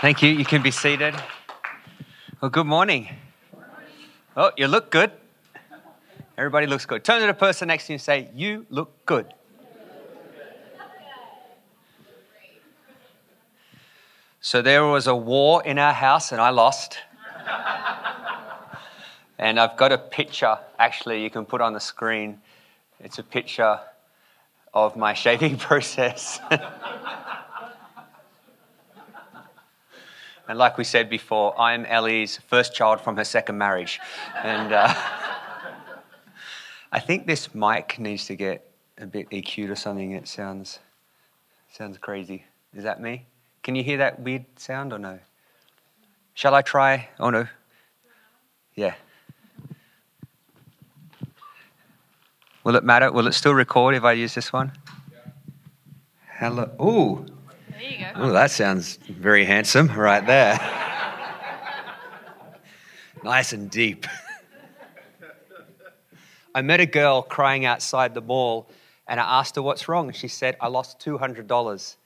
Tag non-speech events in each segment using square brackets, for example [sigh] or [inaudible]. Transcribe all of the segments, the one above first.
Thank you. You can be seated. Well, good morning. Oh, you look good. Everybody looks good. Turn to the person next to you and say, You look good. So there was a war in our house and I lost. and I've got a picture, actually, you can put on the screen. It's a picture of my shaving [laughs] process. And like we said before, I'm Ellie's first child from her second marriage. And uh, I think this mic needs to get a bit EQ'd or something. It sounds, sounds crazy. Is that me? Can you hear that weird sound or no? Shall I try? Oh no. Yeah. Will it matter? Will it still record if I use this one? Hello. Ooh. There you go. Oh, that sounds very handsome right there. nice and deep. I met a girl crying outside the mall and I asked her what's wrong. She said, I lost $200.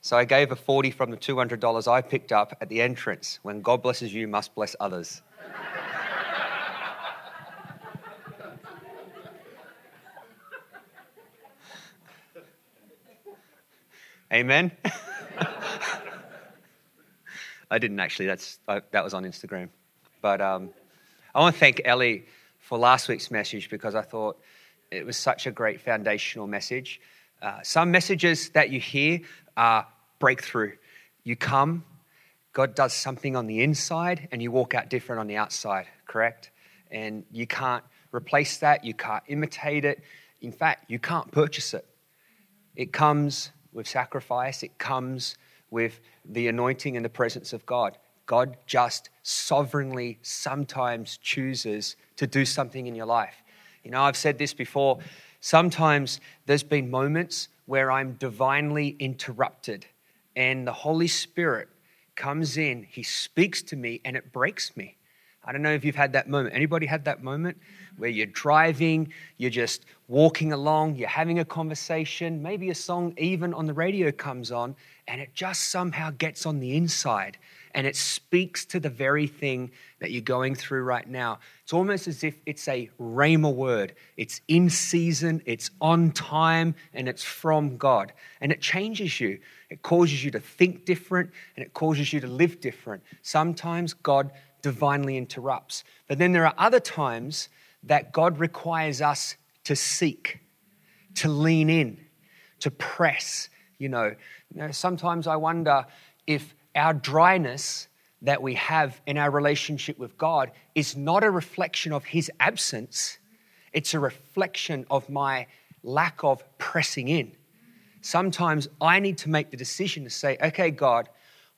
So I gave her 40 from the $200 I picked up at the entrance. When God blesses you, must bless others. Amen. [laughs] I didn't actually. That's I, that was on Instagram. But um, I want to thank Ellie for last week's message because I thought it was such a great foundational message. Uh, some messages that you hear are breakthrough. You come, God does something on the inside, and you walk out different on the outside. Correct? And you can't replace that. You can't imitate it. In fact, you can't purchase it. It comes with sacrifice, it comes with the anointing and the presence of God. God just sovereignly sometimes chooses to do something in your life. You know, I've said this before. Sometimes there's been moments where I'm divinely interrupted, and the Holy Spirit comes in, He speaks to me, and it breaks me. I don't know if you've had that moment. Anybody had that moment where you're driving, you're just walking along, you're having a conversation, maybe a song even on the radio comes on, and it just somehow gets on the inside and it speaks to the very thing that you're going through right now. It's almost as if it's a rhema word. It's in season, it's on time, and it's from God. And it changes you. It causes you to think different and it causes you to live different. Sometimes God divinely interrupts. But then there are other times that God requires us to seek, to lean in, to press. You know, you know sometimes I wonder if our dryness that we have in our relationship with God is not a reflection of His absence, it's a reflection of my lack of pressing in. Sometimes I need to make the decision to say, okay, God,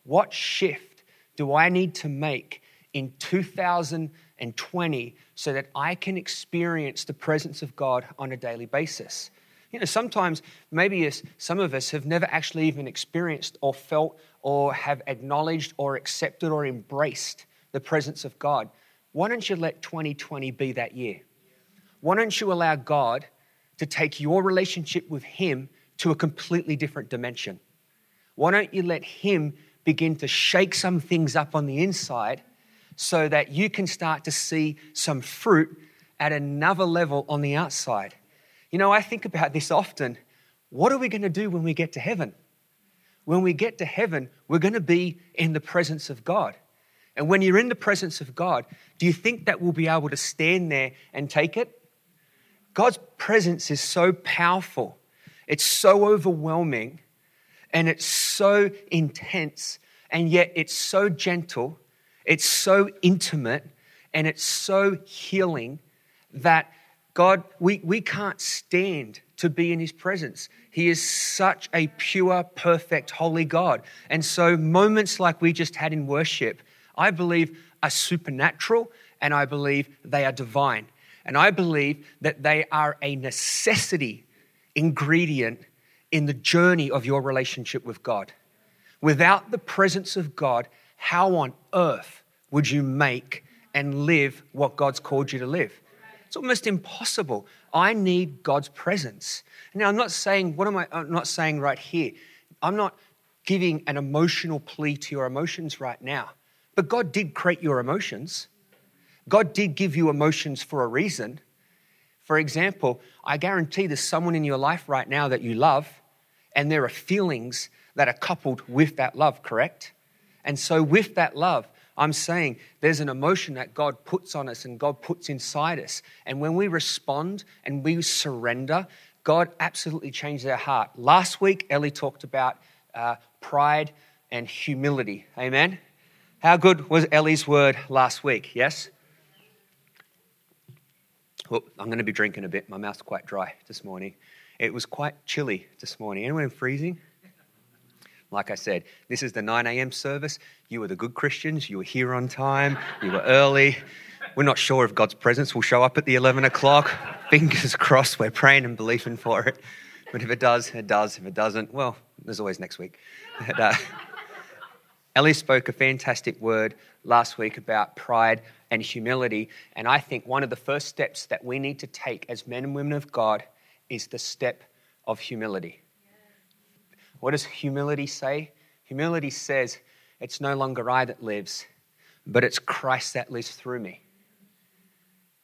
what shift do I need to make in 2020 so that I can experience the presence of God on a daily basis. You know, sometimes maybe some of us have never actually even experienced or felt or have acknowledged or accepted or embraced the presence of God. Why don't you let 2020 be that year? Why don't you allow God to take your relationship with Him to a completely different dimension? Why don't you let Him begin to shake some things up on the inside so that you can start to see some fruit at another level on the outside. You know, I think about this often. What are we going to do when we get to heaven? When we get to heaven, we're going to be in the presence of God. And when you're in the presence of God, do you think that we'll be able to stand there and take it? God's presence is so powerful, it's so overwhelming, and it's so intense, and yet it's so gentle it's so intimate and it's so healing that God, we, we can't stand to be in His presence. He is such a pure, perfect, holy God. And so, moments like we just had in worship, I believe are supernatural and I believe they are divine. And I believe that they are a necessity ingredient in the journey of your relationship with God. Without the presence of God, how on earth would you make and live what God's called you to live? It's almost impossible. I need God's presence. Now, I'm not saying, what am I I'm not saying right here? I'm not giving an emotional plea to your emotions right now. But God did create your emotions. God did give you emotions for a reason. For example, I guarantee there's someone in your life right now that you love, and there are feelings that are coupled with that love, correct? And so, with that love, I'm saying there's an emotion that God puts on us and God puts inside us. And when we respond and we surrender, God absolutely changes our heart. Last week, Ellie talked about uh, pride and humility. Amen? How good was Ellie's word last week? Yes? Well, I'm going to be drinking a bit. My mouth's quite dry this morning. It was quite chilly this morning. Anyone freezing? Like I said, this is the 9 a.m. service. You were the good Christians. You were here on time. You were early. We're not sure if God's presence will show up at the 11 o'clock. Fingers crossed, we're praying and believing for it. But if it does, it does. If it doesn't, well, there's always next week. And, uh, Ellie spoke a fantastic word last week about pride and humility. And I think one of the first steps that we need to take as men and women of God is the step of humility. What does humility say? Humility says, it's no longer I that lives, but it's Christ that lives through me.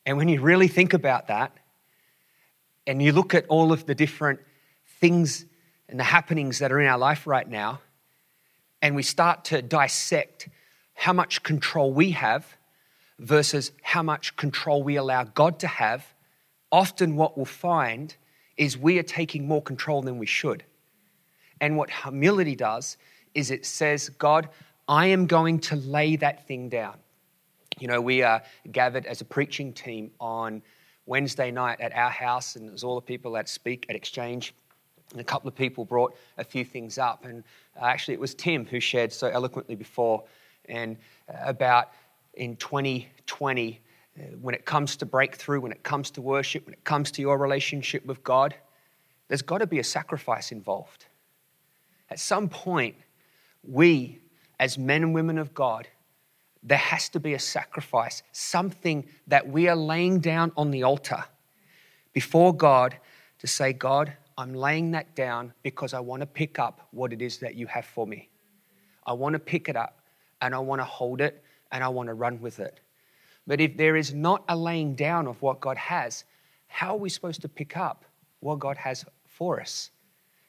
And when you really think about that, and you look at all of the different things and the happenings that are in our life right now, and we start to dissect how much control we have versus how much control we allow God to have, often what we'll find is we are taking more control than we should. And what humility does is it says, God, I am going to lay that thing down. You know, we are gathered as a preaching team on Wednesday night at our house, and there's all the people that speak at Exchange. And a couple of people brought a few things up. And uh, actually, it was Tim who shared so eloquently before and uh, about in 2020 uh, when it comes to breakthrough, when it comes to worship, when it comes to your relationship with God, there's got to be a sacrifice involved. At some point, we, as men and women of God, there has to be a sacrifice, something that we are laying down on the altar before God to say, God, I'm laying that down because I want to pick up what it is that you have for me. I want to pick it up and I want to hold it and I want to run with it. But if there is not a laying down of what God has, how are we supposed to pick up what God has for us?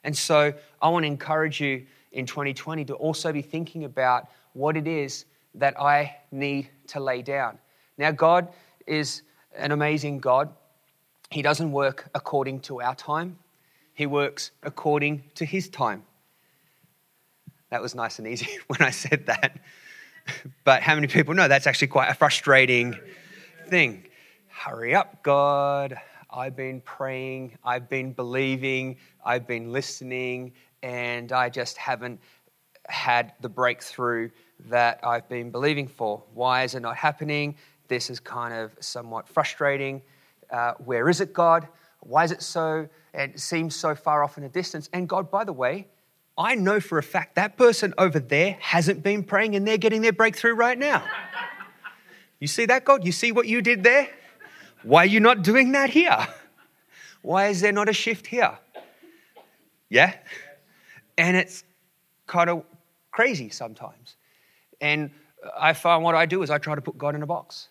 And so I want to encourage you in 2020 to also be thinking about what it is that I need to lay down. Now, God is an amazing God. He doesn't work according to our time, He works according to His time. That was nice and easy [laughs] when I said that. [laughs] But how many people know that's actually quite a frustrating thing? Hurry up, God. I've been praying, I've been believing, I've been listening, and I just haven't had the breakthrough that I've been believing for. Why is it not happening? This is kind of somewhat frustrating. Uh, where is it, God? Why is it so? It seems so far off in the distance. And God, by the way, I know for a fact that person over there hasn't been praying and they're getting their breakthrough right now. You see that, God? You see what you did there? Why are you not doing that here? Why is there not a shift here? Yeah? And it's kind of crazy sometimes. And I find what I do is I try to put God in a box.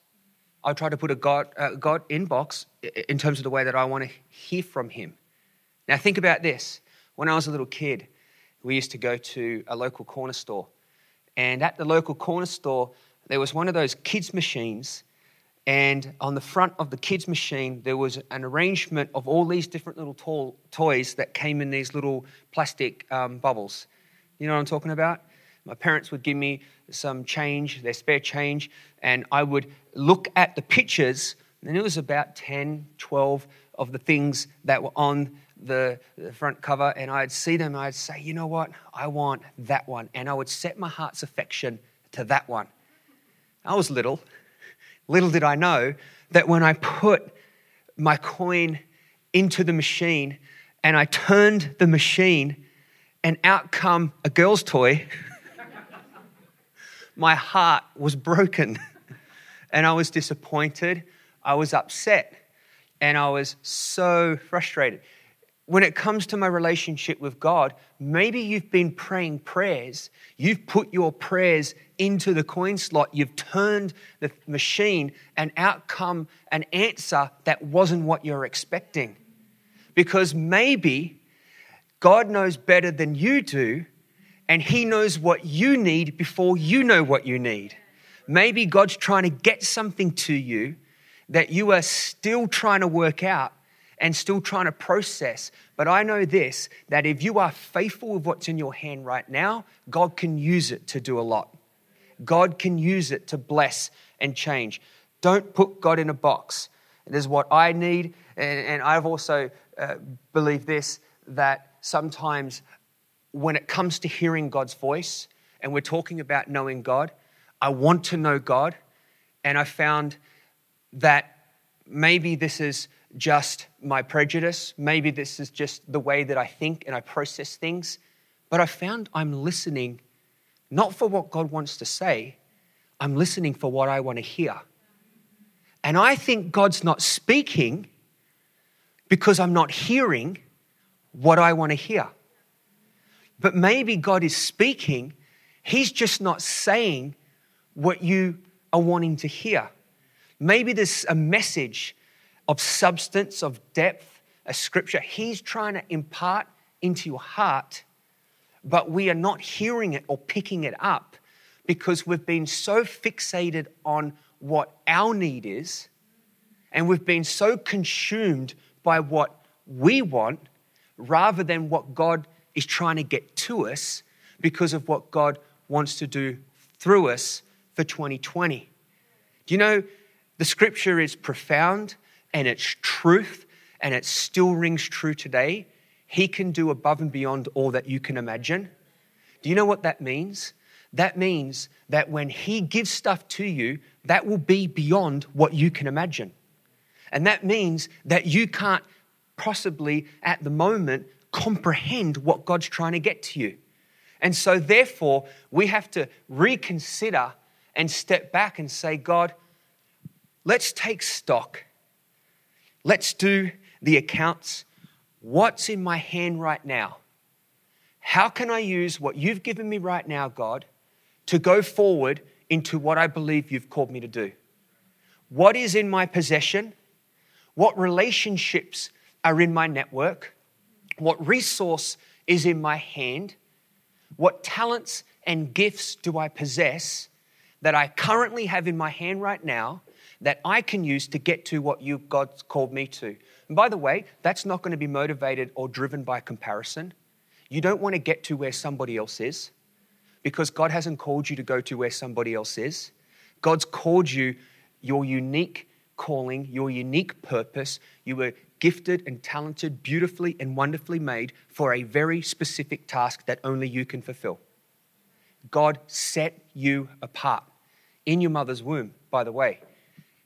I try to put a God, uh, God in box in terms of the way that I want to hear from Him. Now, think about this. When I was a little kid, we used to go to a local corner store. And at the local corner store, there was one of those kids' machines and on the front of the kids' machine, there was an arrangement of all these different little to- toys that came in these little plastic um, bubbles. You know what I'm talking about? My parents would give me some change, their spare change, and I would look at the pictures, and it was about 10, 12 of the things that were on the, the front cover, and I'd see them, I'd say, you know what? I want that one. And I would set my heart's affection to that one. I was little. Little did I know that when I put my coin into the machine and I turned the machine and out come a girl's toy, [laughs] my heart was broken [laughs] and I was disappointed. I was upset and I was so frustrated. When it comes to my relationship with God, maybe you've been praying prayers. You've put your prayers into the coin slot. You've turned the machine and out come an answer that wasn't what you're expecting. Because maybe God knows better than you do, and He knows what you need before you know what you need. Maybe God's trying to get something to you that you are still trying to work out and still trying to process. But I know this that if you are faithful with what's in your hand right now, God can use it to do a lot. God can use it to bless and change. Don't put God in a box. It is what I need. And, and I've also uh, believed this that sometimes when it comes to hearing God's voice, and we're talking about knowing God, I want to know God. And I found that maybe this is just my prejudice. Maybe this is just the way that I think and I process things. But I found I'm listening not for what God wants to say, I'm listening for what I want to hear. And I think God's not speaking because I'm not hearing what I want to hear. But maybe God is speaking, He's just not saying what you are wanting to hear. Maybe there's a message of substance, of depth, a scripture He's trying to impart into your heart, but we are not hearing it or picking it up because we've been so fixated on what our need is and we've been so consumed by what we want rather than what God is trying to get to us because of what God wants to do through us for 2020. Do you know the scripture is profound? And it's truth and it still rings true today, He can do above and beyond all that you can imagine. Do you know what that means? That means that when He gives stuff to you, that will be beyond what you can imagine. And that means that you can't possibly, at the moment, comprehend what God's trying to get to you. And so, therefore, we have to reconsider and step back and say, God, let's take stock Let's do the accounts. What's in my hand right now? How can I use what you've given me right now, God, to go forward into what I believe you've called me to do? What is in my possession? What relationships are in my network? What resource is in my hand? What talents and gifts do I possess that I currently have in my hand right now that I can use to get to what you, God's called me to. And by the way, that's not going to be motivated or driven by comparison. You don't want to get to where somebody else is because God hasn't called you to go to where somebody else is. God's called you your unique calling, your unique purpose. You were gifted and talented, beautifully and wonderfully made for a very specific task that only you can fulfill. God set you apart in your mother's womb, by the way.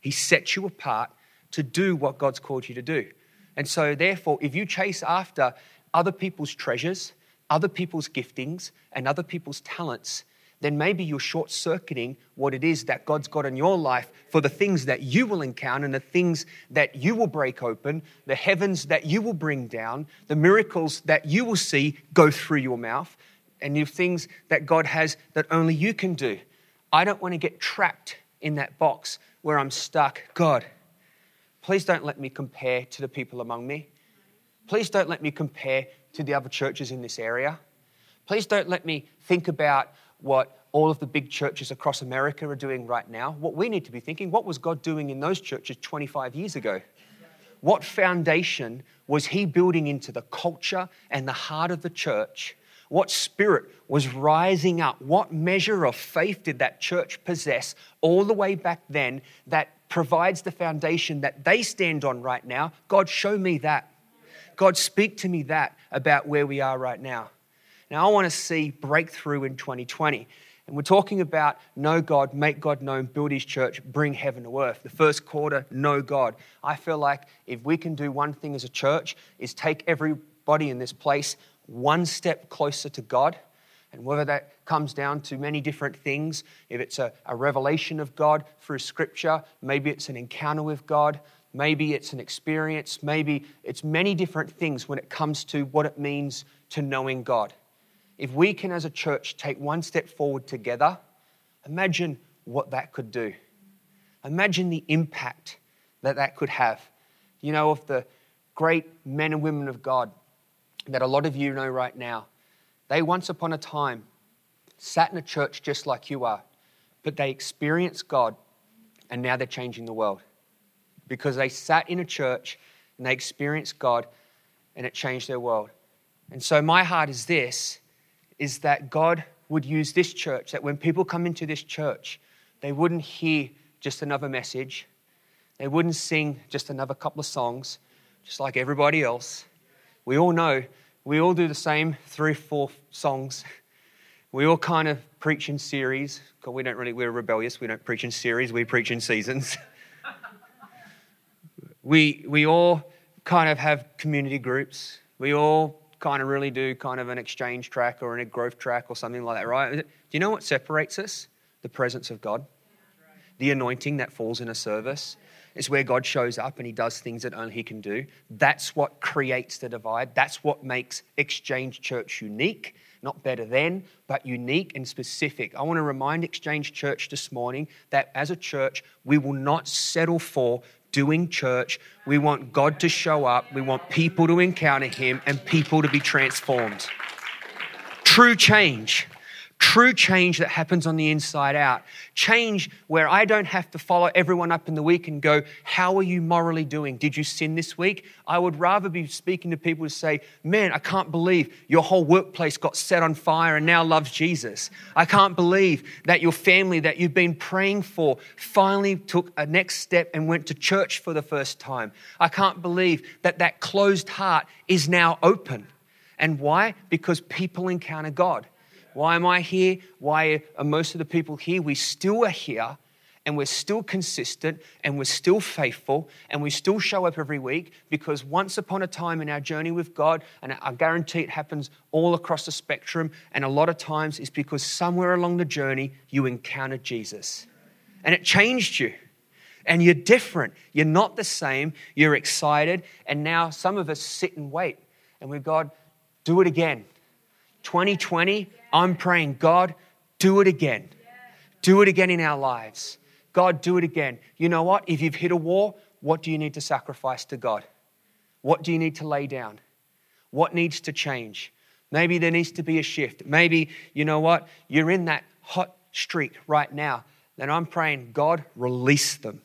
He sets you apart to do what God's called you to do. And so, therefore, if you chase after other people's treasures, other people's giftings, and other people's talents, then maybe you're short circuiting what it is that God's got in your life for the things that you will encounter and the things that you will break open, the heavens that you will bring down, the miracles that you will see go through your mouth, and the things that God has that only you can do. I don't want to get trapped in that box where I'm stuck. God, please don't let me compare to the people among me. Please don't let me compare to the other churches in this area. Please don't let me think about what all of the big churches across America are doing right now. What we need to be thinking, what was God doing in those churches 25 years ago? What foundation was He building into the culture and the heart of the church what spirit was rising up? What measure of faith did that church possess all the way back then that provides the foundation that they stand on right now? God, show me that. God, speak to me that about where we are right now. Now, I want to see breakthrough in 2020. And we're talking about know God, make God known, build his church, bring heaven to earth. The first quarter, know God. I feel like if we can do one thing as a church, is take everybody in this place, one step closer to God. And whether that comes down to many different things, if it's a, a revelation of God through Scripture, maybe it's an encounter with God, maybe it's an experience, maybe it's many different things when it comes to what it means to knowing God. If we can, as a church, take one step forward together, imagine what that could do. Imagine the impact that that could have. You know, of the great men and women of God that a lot of you know right now, they once upon a time sat in a church just like you are, but they experienced God and now they're changing the world because they sat in a church and they experienced God and it changed their world. And so my heart is this is that God would use this church that when people come into this church, they wouldn't hear just another message. They wouldn't sing just another couple of songs, just like everybody else. We all know, we all do the same three, four songs. We all kind of preach in series. Because we don't really, we're rebellious. We don't preach in series, we preach in seasons. [laughs] we, we all kind of have community groups. We all kind of really do kind of an exchange track or a growth track or something like that, right? Do you know what separates us? The presence of God the anointing that falls in a service. Is where God shows up and he does things that only he can do. That's what creates the divide. That's what makes Exchange Church unique. Not better than, but unique and specific. I want to remind Exchange Church this morning that as a church, we will not settle for doing church. We want God to show up. We want people to encounter him and people to be transformed. True change True change that happens on the inside out. Change where I don't have to follow everyone up in the week and go, How are you morally doing? Did you sin this week? I would rather be speaking to people to say, Man, I can't believe your whole workplace got set on fire and now loves Jesus. I can't believe that your family that you've been praying for finally took a next step and went to church for the first time. I can't believe that that closed heart is now open. And why? Because people encounter God. Why am I here? Why are most of the people here? We still are here and we're still consistent and we're still faithful and we still show up every week because once upon a time in our journey with God, and I guarantee it happens all across the spectrum, and a lot of times it's because somewhere along the journey you encountered Jesus and it changed you. And you're different. You're not the same. You're excited. And now some of us sit and wait. And we've God, do it again. 2020, I'm praying, God, do it again. Do it again in our lives. God, do it again. You know what? If you've hit a wall, what do you need to sacrifice to God? What do you need to lay down? What needs to change? Maybe there needs to be a shift. Maybe, you know what? You're in that hot streak right now. Then I'm praying, God, release them,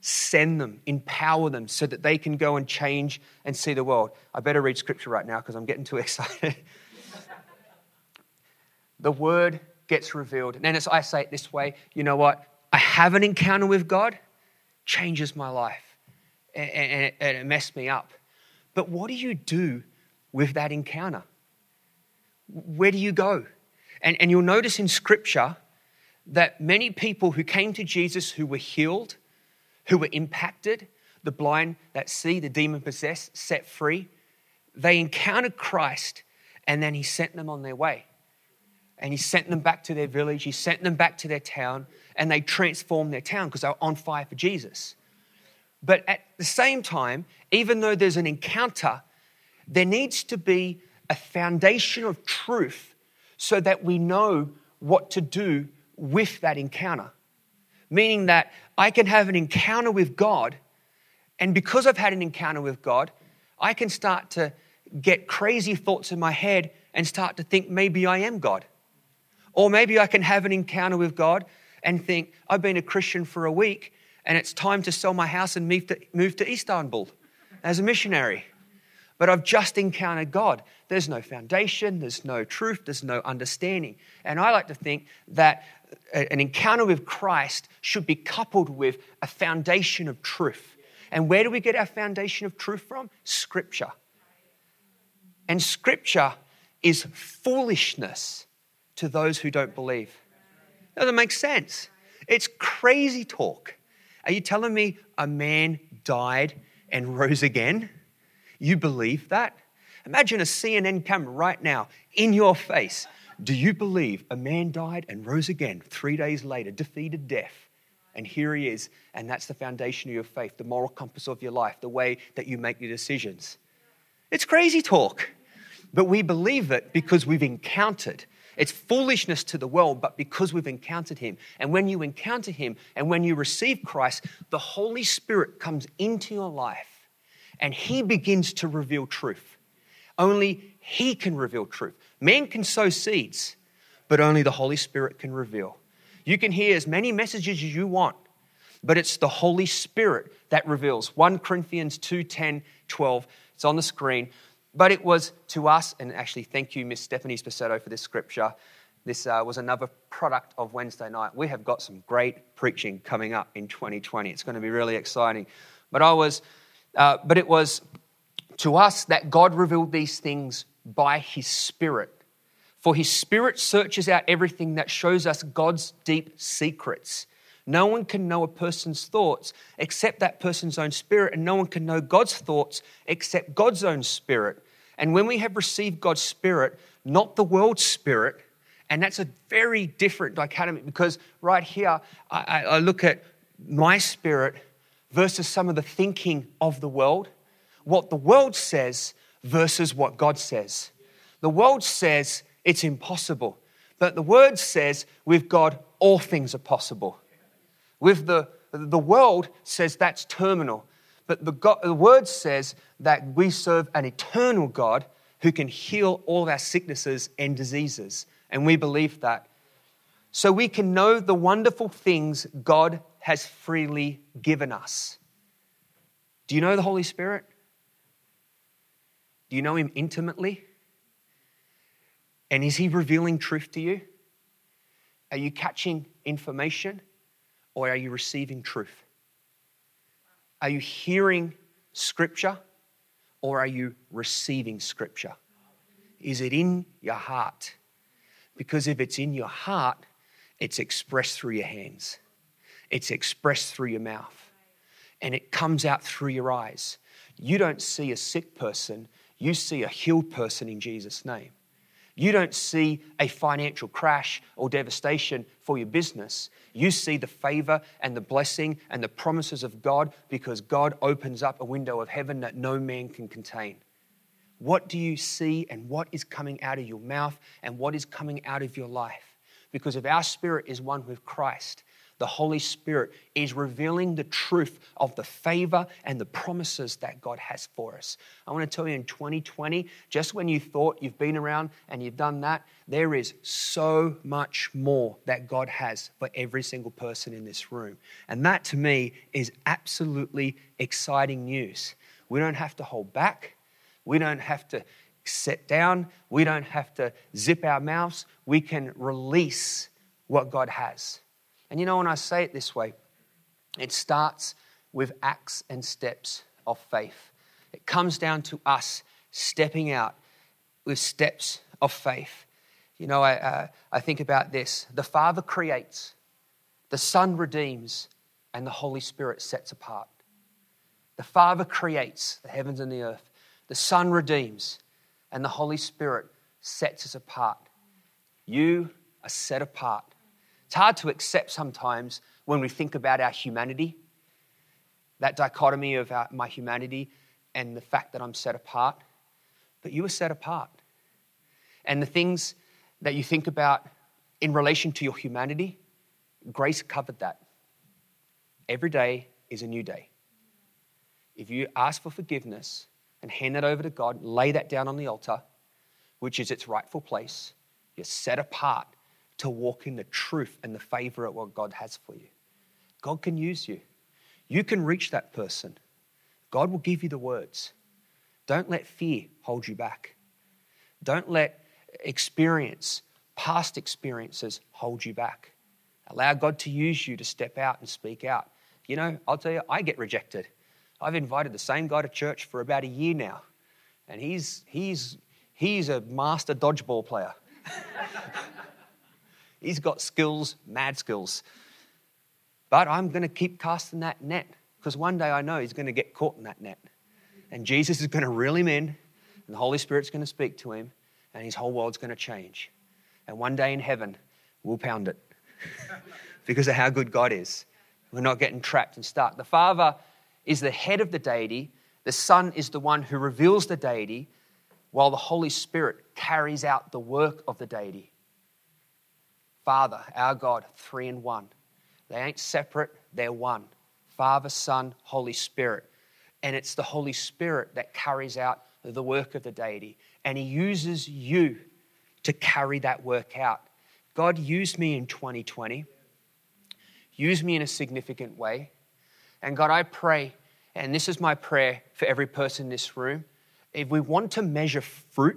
send them, empower them so that they can go and change and see the world. I better read scripture right now because I'm getting too [laughs] excited the word gets revealed. And then as I say it this way, you know what? I have an encounter with God, changes my life, and, it messed me up. But what do you do with that encounter? Where do you go? And, and you'll notice in Scripture that many people who came to Jesus who were healed, who were impacted, the blind that see, the demon possessed, set free, they encountered Christ and then he sent them on their way and he sent them back to their village, he sent them back to their town, and they transformed their town because they were on fire for Jesus. But at the same time, even though there's an encounter, there needs to be a foundation of truth so that we know what to do with that encounter. Meaning that I can have an encounter with God, and because I've had an encounter with God, I can start to get crazy thoughts in my head and start to think maybe I am God. Or maybe I can have an encounter with God and think, I've been a Christian for a week and it's time to sell my house and move to, move to Istanbul as a missionary. But I've just encountered God. There's no foundation, there's no truth, there's no understanding. And I like to think that an encounter with Christ should be coupled with a foundation of truth. And where do we get our foundation of truth from? Scripture. And Scripture is foolishness to those who don't believe. That doesn't make sense. It's crazy talk. Are you telling me a man died and [laughs] rose again? You believe that? Imagine a CNN camera right now in your face. Do you believe a man died and rose again three days later, defeated death? And here he is. And that's the foundation of your faith, the moral compass of your life, the way that you make your decisions. It's crazy talk, but we believe it because we've encountered. It's foolishness to the world, but because we've encountered him. And when you encounter him and when you receive Christ, the Holy Spirit comes into your life and he begins to reveal truth. Only he can reveal truth. Man can sow seeds, but only the Holy Spirit can reveal. You can hear as many messages as you want, but it's the Holy Spirit that reveals. 1 Corinthians 2 10, 12. It's on the screen. But it was to us, and actually, thank you, Miss Stephanie Spacetto, for this scripture. This uh, was another product of Wednesday night. We have got some great preaching coming up in 2020. It's going to be really exciting. But I was, uh, but it was to us that God revealed these things by His Spirit. For His Spirit searches out everything that shows us God's deep secrets. No one can know a person's thoughts except that person's own spirit, and no one can know God's thoughts except God's own spirit. And when we have received God's spirit, not the world's spirit, and that's a very different dichotomy because right here, I, I look at my spirit versus some of the thinking of the world, what the world says versus what God says. The world says it's impossible, but the word says with God, all things are possible. With the, the world says that's terminal. But the, God, the word says that we serve an eternal God who can heal all of our sicknesses and diseases. And we believe that. So we can know the wonderful things God has freely given us. Do you know the Holy Spirit? Do you know Him intimately? And is He revealing truth to you? Are you catching information? Or are you receiving truth? Are you hearing scripture or are you receiving scripture? Is it in your heart? Because if it's in your heart, it's expressed through your hands, it's expressed through your mouth, and it comes out through your eyes. You don't see a sick person, you see a healed person in Jesus' name. You don't see a financial crash or devastation for your business. You see the favor and the blessing and the promises of God because God opens up a window of heaven that no man can contain. What do you see and what is coming out of your mouth and what is coming out of your life? Because if our spirit is one with Christ, the Holy Spirit is revealing the truth of the favor and the promises that God has for us. I want to tell you in 2020, just when you thought you've been around and you've done that, there is so much more that God has for every single person in this room. And that to me is absolutely exciting news. We don't have to hold back, we don't have to sit down, we don't have to zip our mouths. We can release what God has. And you know, when I say it this way, it starts with acts and steps of faith. It comes down to us stepping out with steps of faith. You know, I, uh, I think about this the Father creates, the Son redeems, and the Holy Spirit sets apart. The Father creates the heavens and the earth, the Son redeems, and the Holy Spirit sets us apart. You are set apart it's hard to accept sometimes when we think about our humanity, that dichotomy of our, my humanity and the fact that I'm set apart. But you are set apart. And the things that you think about in relation to your humanity, grace covered that. Every day is a new day. If you ask for forgiveness and hand that over to God, lay that down on the altar, which is its rightful place, you're set apart to walk in the truth and the favor of what God has for you. God can use you. You can reach that person. God will give you the words. Don't let fear hold you back. Don't let experience, past experiences, hold you back. Allow God to use you to step out and speak out. You know, I'll tell you, I get rejected. I've invited the same guy to church for about a year now, and he's, he's, he's a master dodgeball player. [laughs] He's got skills, mad skills. But I'm going to keep casting that net because one day I know he's going to get caught in that net. And Jesus is going to reel him in, and the Holy Spirit's going to speak to him, and his whole world's going to change. And one day in heaven, we'll pound it [laughs] because of how good God is. We're not getting trapped and stuck. The Father is the head of the deity, the Son is the one who reveals the deity, while the Holy Spirit carries out the work of the deity. Father, our God, three in one. They ain't separate, they're one. Father, Son, Holy Spirit. And it's the Holy Spirit that carries out the work of the deity. And He uses you to carry that work out. God used me in 2020, used me in a significant way. And God, I pray, and this is my prayer for every person in this room if we want to measure fruit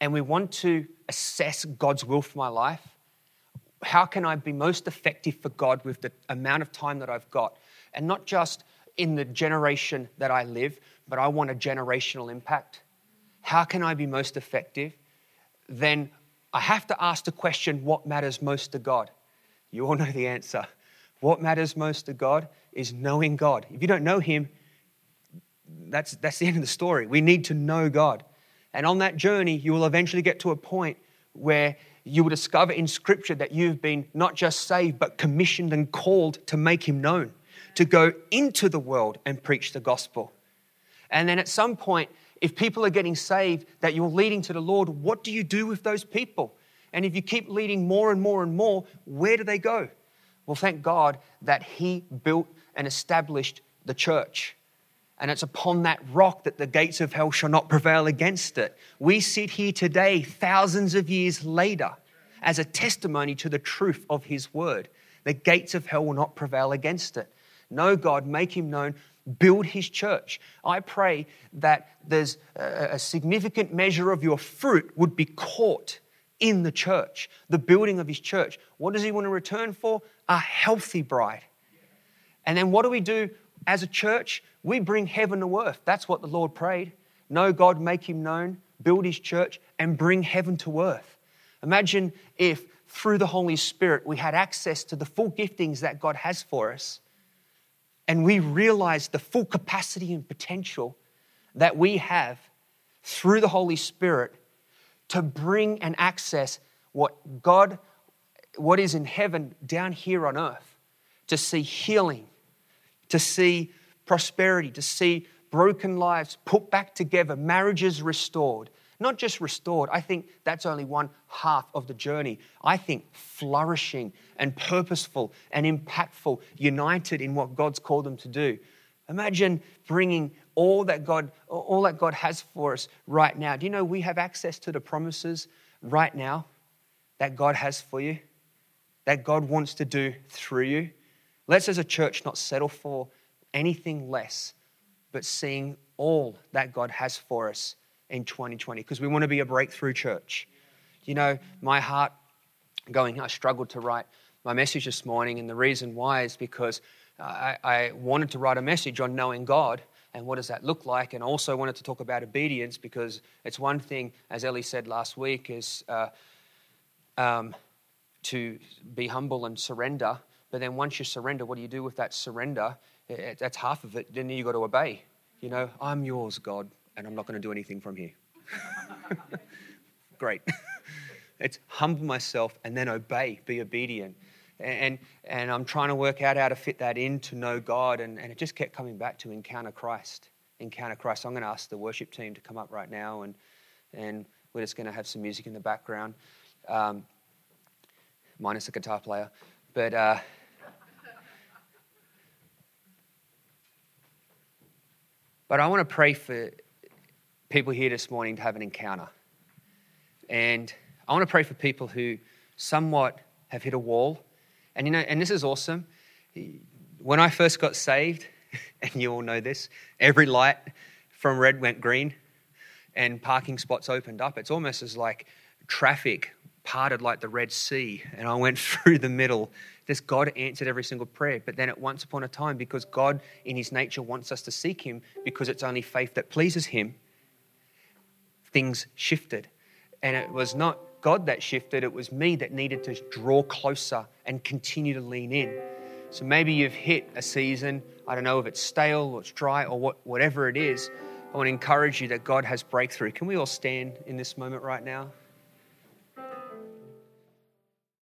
and we want to assess God's will for my life, how can I be most effective for God with the amount of time that I've got? And not just in the generation that I live, but I want a generational impact. How can I be most effective? Then I have to ask the question what matters most to God? You all know the answer. What matters most to God is knowing God. If you don't know Him, that's, that's the end of the story. We need to know God. And on that journey, you will eventually get to a point where you will discover in Scripture that you've been not just saved, but commissioned and called to make Him known, to go into the world and preach the gospel. And then at some point, if people are getting saved that you're leading to the Lord, what do you do with those people? And if you keep leading more and more and more, where do they go? Well, thank God that He built and established the church. And it's upon that rock that the gates of hell shall not prevail against it. We sit here today, thousands of years later, as a testimony to the truth of His word. The gates of hell will not prevail against it. Know God, make Him known, build His church. I pray that there's a significant measure of your fruit would be caught in the church, the building of His church. What does He want to return for? A healthy bride. And then what do we do as a church? We bring heaven to earth. That's what the Lord prayed. Know God, make him known, build his church, and bring heaven to earth. Imagine if through the Holy Spirit we had access to the full giftings that God has for us, and we realized the full capacity and potential that we have through the Holy Spirit to bring and access what God, what is in heaven down here on earth, to see healing, to see prosperity, to see broken lives put back together, marriages restored. Not just restored, I think that's only one half of the journey. I think flourishing and purposeful and impactful, united in what God's called them to do. Imagine bringing all that God, all that God has for us right now. Do you know we have access to the promises right now that God has for you, that God wants to do through you? Let's, as a church, not settle for anything less, but seeing all that God has for us in 2020 because we want to be a breakthrough church. You know, my heart going, I struggled to write my message this morning, and the reason why is because I, I wanted to write a message on knowing God and what does that look like, and also wanted to talk about obedience because it's one thing, as Ellie said last week, is uh, um, to be humble and surrender. But then once you surrender, what do you do with that surrender? That's half of it. Then you've got to obey. You know, I'm yours, God, and I'm not going to do anything from here. [laughs] Great. [laughs] it's humble myself and then obey, be obedient. And, and I'm trying to work out how to fit that in to know God. And, and it just kept coming back to encounter Christ. Encounter Christ. So I'm going to ask the worship team to come up right now, and, and we're just going to have some music in the background, um, minus a guitar player. But. Uh, But I want to pray for people here this morning to have an encounter. And I want to pray for people who somewhat have hit a wall. And you know, and this is awesome. When I first got saved, [laughs] and you all know this, every light from red went green and parking spots opened up. It's almost as like traffic parted like the Red Sea, and I went [laughs] through the middle this God answered every single prayer. But then at once upon a time, because God in his nature wants us to seek him, because it's only faith that pleases him, things shifted. And it was not God that shifted, it was me that needed to draw closer and continue to lean in. So maybe you've hit a season, I don't know if it's stale or it's dry or what, whatever it is. I want to encourage you that God has breakthrough. Can we all stand in this moment right now?